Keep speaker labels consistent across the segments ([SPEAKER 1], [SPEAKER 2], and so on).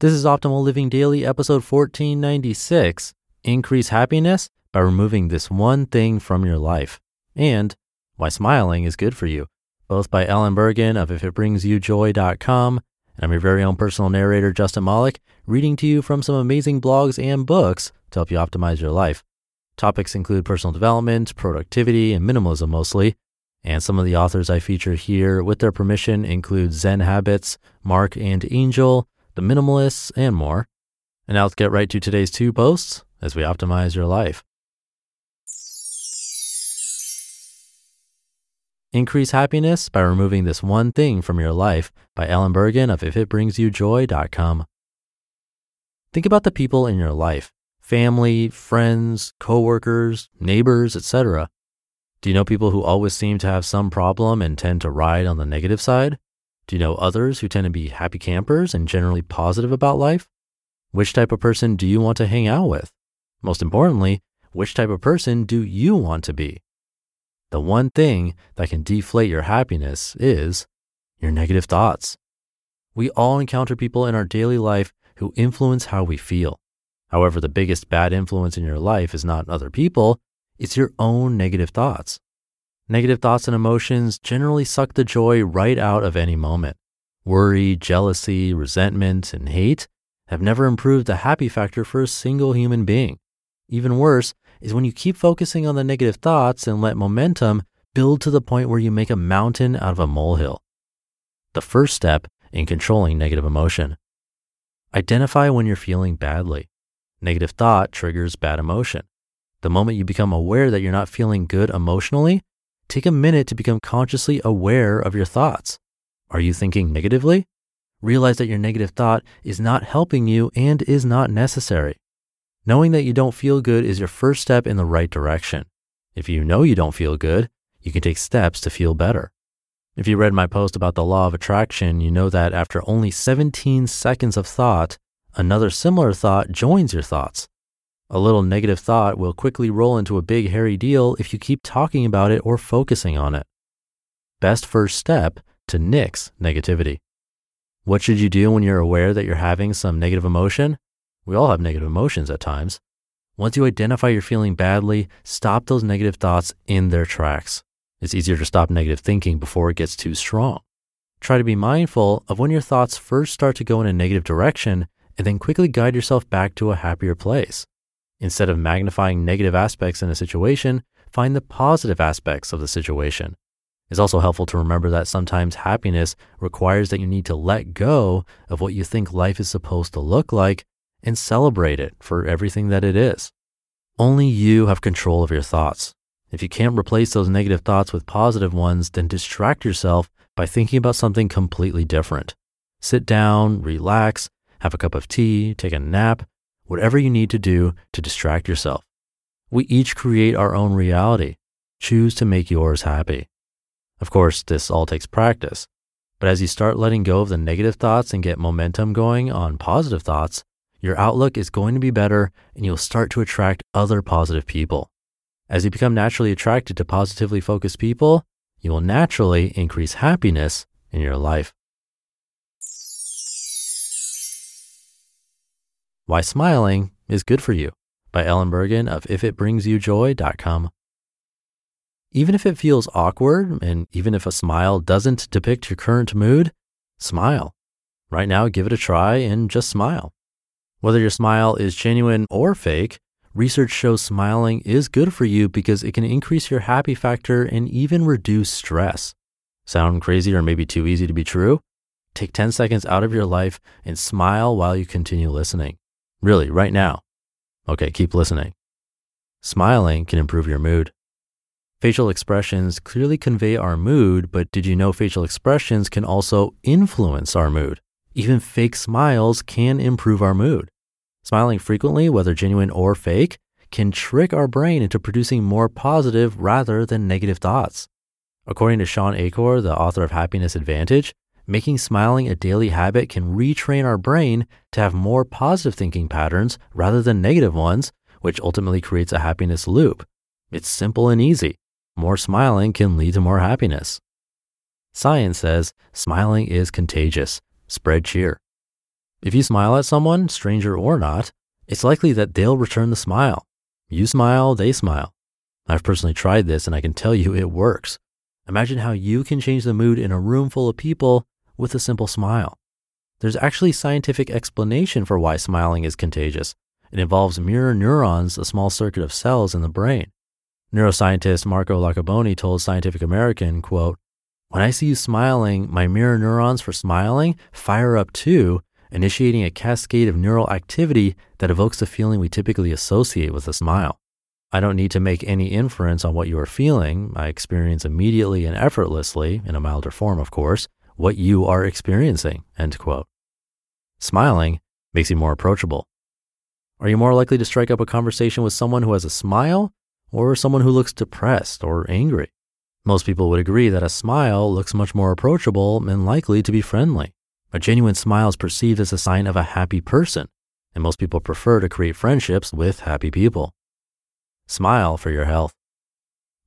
[SPEAKER 1] This is Optimal Living Daily, episode 1496 Increase Happiness by Removing This One Thing from Your Life, and Why Smiling is Good for You, both by Ellen Bergen of IfItBringsYouJoy.com. And I'm your very own personal narrator, Justin Malik, reading to you from some amazing blogs and books to help you optimize your life. Topics include personal development, productivity, and minimalism mostly. And some of the authors I feature here, with their permission, include Zen Habits, Marc and Angel, The Minimalists, and more. And now let's get right to today's two posts as we optimize your life. Increase happiness by removing this one thing from your life by Ellen Bergen of ifitbringsyoujoy.com. Think about the people in your life family, friends, coworkers, neighbors, etc. Do you know people who always seem to have some problem and tend to ride on the negative side? Do you know others who tend to be happy campers and generally positive about life? Which type of person do you want to hang out with? Most importantly, which type of person do you want to be? The one thing that can deflate your happiness is your negative thoughts. We all encounter people in our daily life who influence how we feel. However, the biggest bad influence in your life is not other people, it's your own negative thoughts. Negative thoughts and emotions generally suck the joy right out of any moment. Worry, jealousy, resentment, and hate have never improved the happy factor for a single human being. Even worse is when you keep focusing on the negative thoughts and let momentum build to the point where you make a mountain out of a molehill. The first step in controlling negative emotion. Identify when you're feeling badly. Negative thought triggers bad emotion. The moment you become aware that you're not feeling good emotionally, take a minute to become consciously aware of your thoughts. Are you thinking negatively? Realize that your negative thought is not helping you and is not necessary. Knowing that you don't feel good is your first step in the right direction. If you know you don't feel good, you can take steps to feel better. If you read my post about the law of attraction, you know that after only 17 seconds of thought, another similar thought joins your thoughts. A little negative thought will quickly roll into a big hairy deal if you keep talking about it or focusing on it. Best first step to nix negativity. What should you do when you're aware that you're having some negative emotion? We all have negative emotions at times. Once you identify you're feeling badly, stop those negative thoughts in their tracks. It's easier to stop negative thinking before it gets too strong. Try to be mindful of when your thoughts first start to go in a negative direction and then quickly guide yourself back to a happier place. Instead of magnifying negative aspects in a situation, find the positive aspects of the situation. It's also helpful to remember that sometimes happiness requires that you need to let go of what you think life is supposed to look like and celebrate it for everything that it is. Only you have control of your thoughts. If you can't replace those negative thoughts with positive ones, then distract yourself by thinking about something completely different. Sit down, relax, have a cup of tea, take a nap, whatever you need to do to distract yourself. We each create our own reality. Choose to make yours happy. Of course, this all takes practice. But as you start letting go of the negative thoughts and get momentum going on positive thoughts, your outlook is going to be better and you'll start to attract other positive people. As you become naturally attracted to positively focused people, you will naturally increase happiness in your life. Why Smiling is Good for You by Ellen Bergen of IfItBringsYouJoy.com. Even if it feels awkward and even if a smile doesn't depict your current mood, smile. Right now, give it a try and just smile. Whether your smile is genuine or fake, research shows smiling is good for you because it can increase your happy factor and even reduce stress. Sound crazy or maybe too easy to be true? Take 10 seconds out of your life and smile while you continue listening. Really, right now. Okay, keep listening. Smiling can improve your mood. Facial expressions clearly convey our mood, but did you know facial expressions can also influence our mood? even fake smiles can improve our mood. Smiling frequently, whether genuine or fake, can trick our brain into producing more positive rather than negative thoughts. According to Shawn Achor, the author of Happiness Advantage, making smiling a daily habit can retrain our brain to have more positive thinking patterns rather than negative ones, which ultimately creates a happiness loop. It's simple and easy. More smiling can lead to more happiness. Science says smiling is contagious. Spread cheer. If you smile at someone, stranger or not, it's likely that they'll return the smile. You smile, they smile. I've personally tried this and I can tell you it works. Imagine how you can change the mood in a room full of people with a simple smile. There's actually scientific explanation for why smiling is contagious. It involves mirror neurons, a small circuit of cells in the brain. Neuroscientist Marco Iacoboni told Scientific American, quote, When I see you smiling, my mirror neurons for smiling fire up too, initiating a cascade of neural activity that evokes the feeling we typically associate with a smile. I don't need to make any inference on what you are feeling. I experience immediately and effortlessly, in a milder form, of course, what you are experiencing. End quote. Smiling makes you more approachable. Are you more likely to strike up a conversation with someone who has a smile or someone who looks depressed or angry? Most people would agree that a smile looks much more approachable and likely to be friendly. A genuine smile is perceived as a sign of a happy person, and most people prefer to create friendships with happy people. Smile for your health.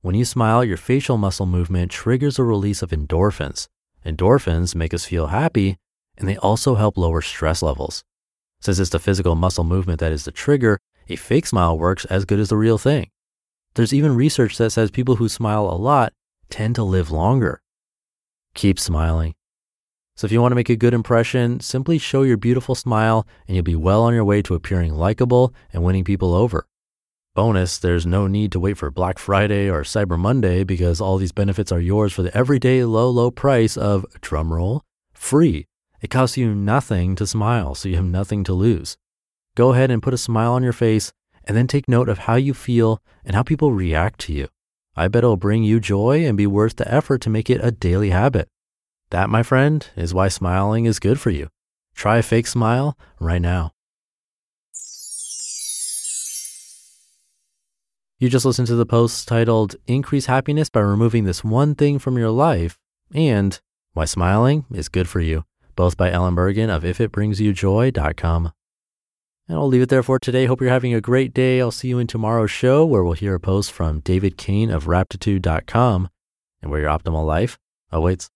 [SPEAKER 1] When you smile, your facial muscle movement triggers a release of endorphins. Endorphins make us feel happy, and they also help lower stress levels. Since it's the physical muscle movement that is the trigger, a fake smile works as good as the real thing. There's even research that says people who smile a lot tend to live longer. Keep smiling. So if you want to make a good impression, simply show your beautiful smile and you'll be well on your way to appearing likable and winning people over. Bonus, there's no need to wait for Black Friday or Cyber Monday because all these benefits are yours for the everyday low, low price of, drumroll, free. It costs you nothing to smile, so you have nothing to lose. Go ahead and put a smile on your face and then take note of how you feel and how people react to you. I bet it'll bring you joy and be worth the effort to make it a daily habit. That, my friend, is why smiling is good for you. Try a fake smile right now. You just listened to the post titled Increase Happiness by Removing This One Thing from Your Life and Why Smiling is Good for You, both by Ellen Bergen of ifitbringsyoujoy.com. And I'll leave it there for today. Hope you're having a great day. I'll see you in tomorrow's show where we'll hear a post from David Cain of raptitude.com and where your optimal life awaits.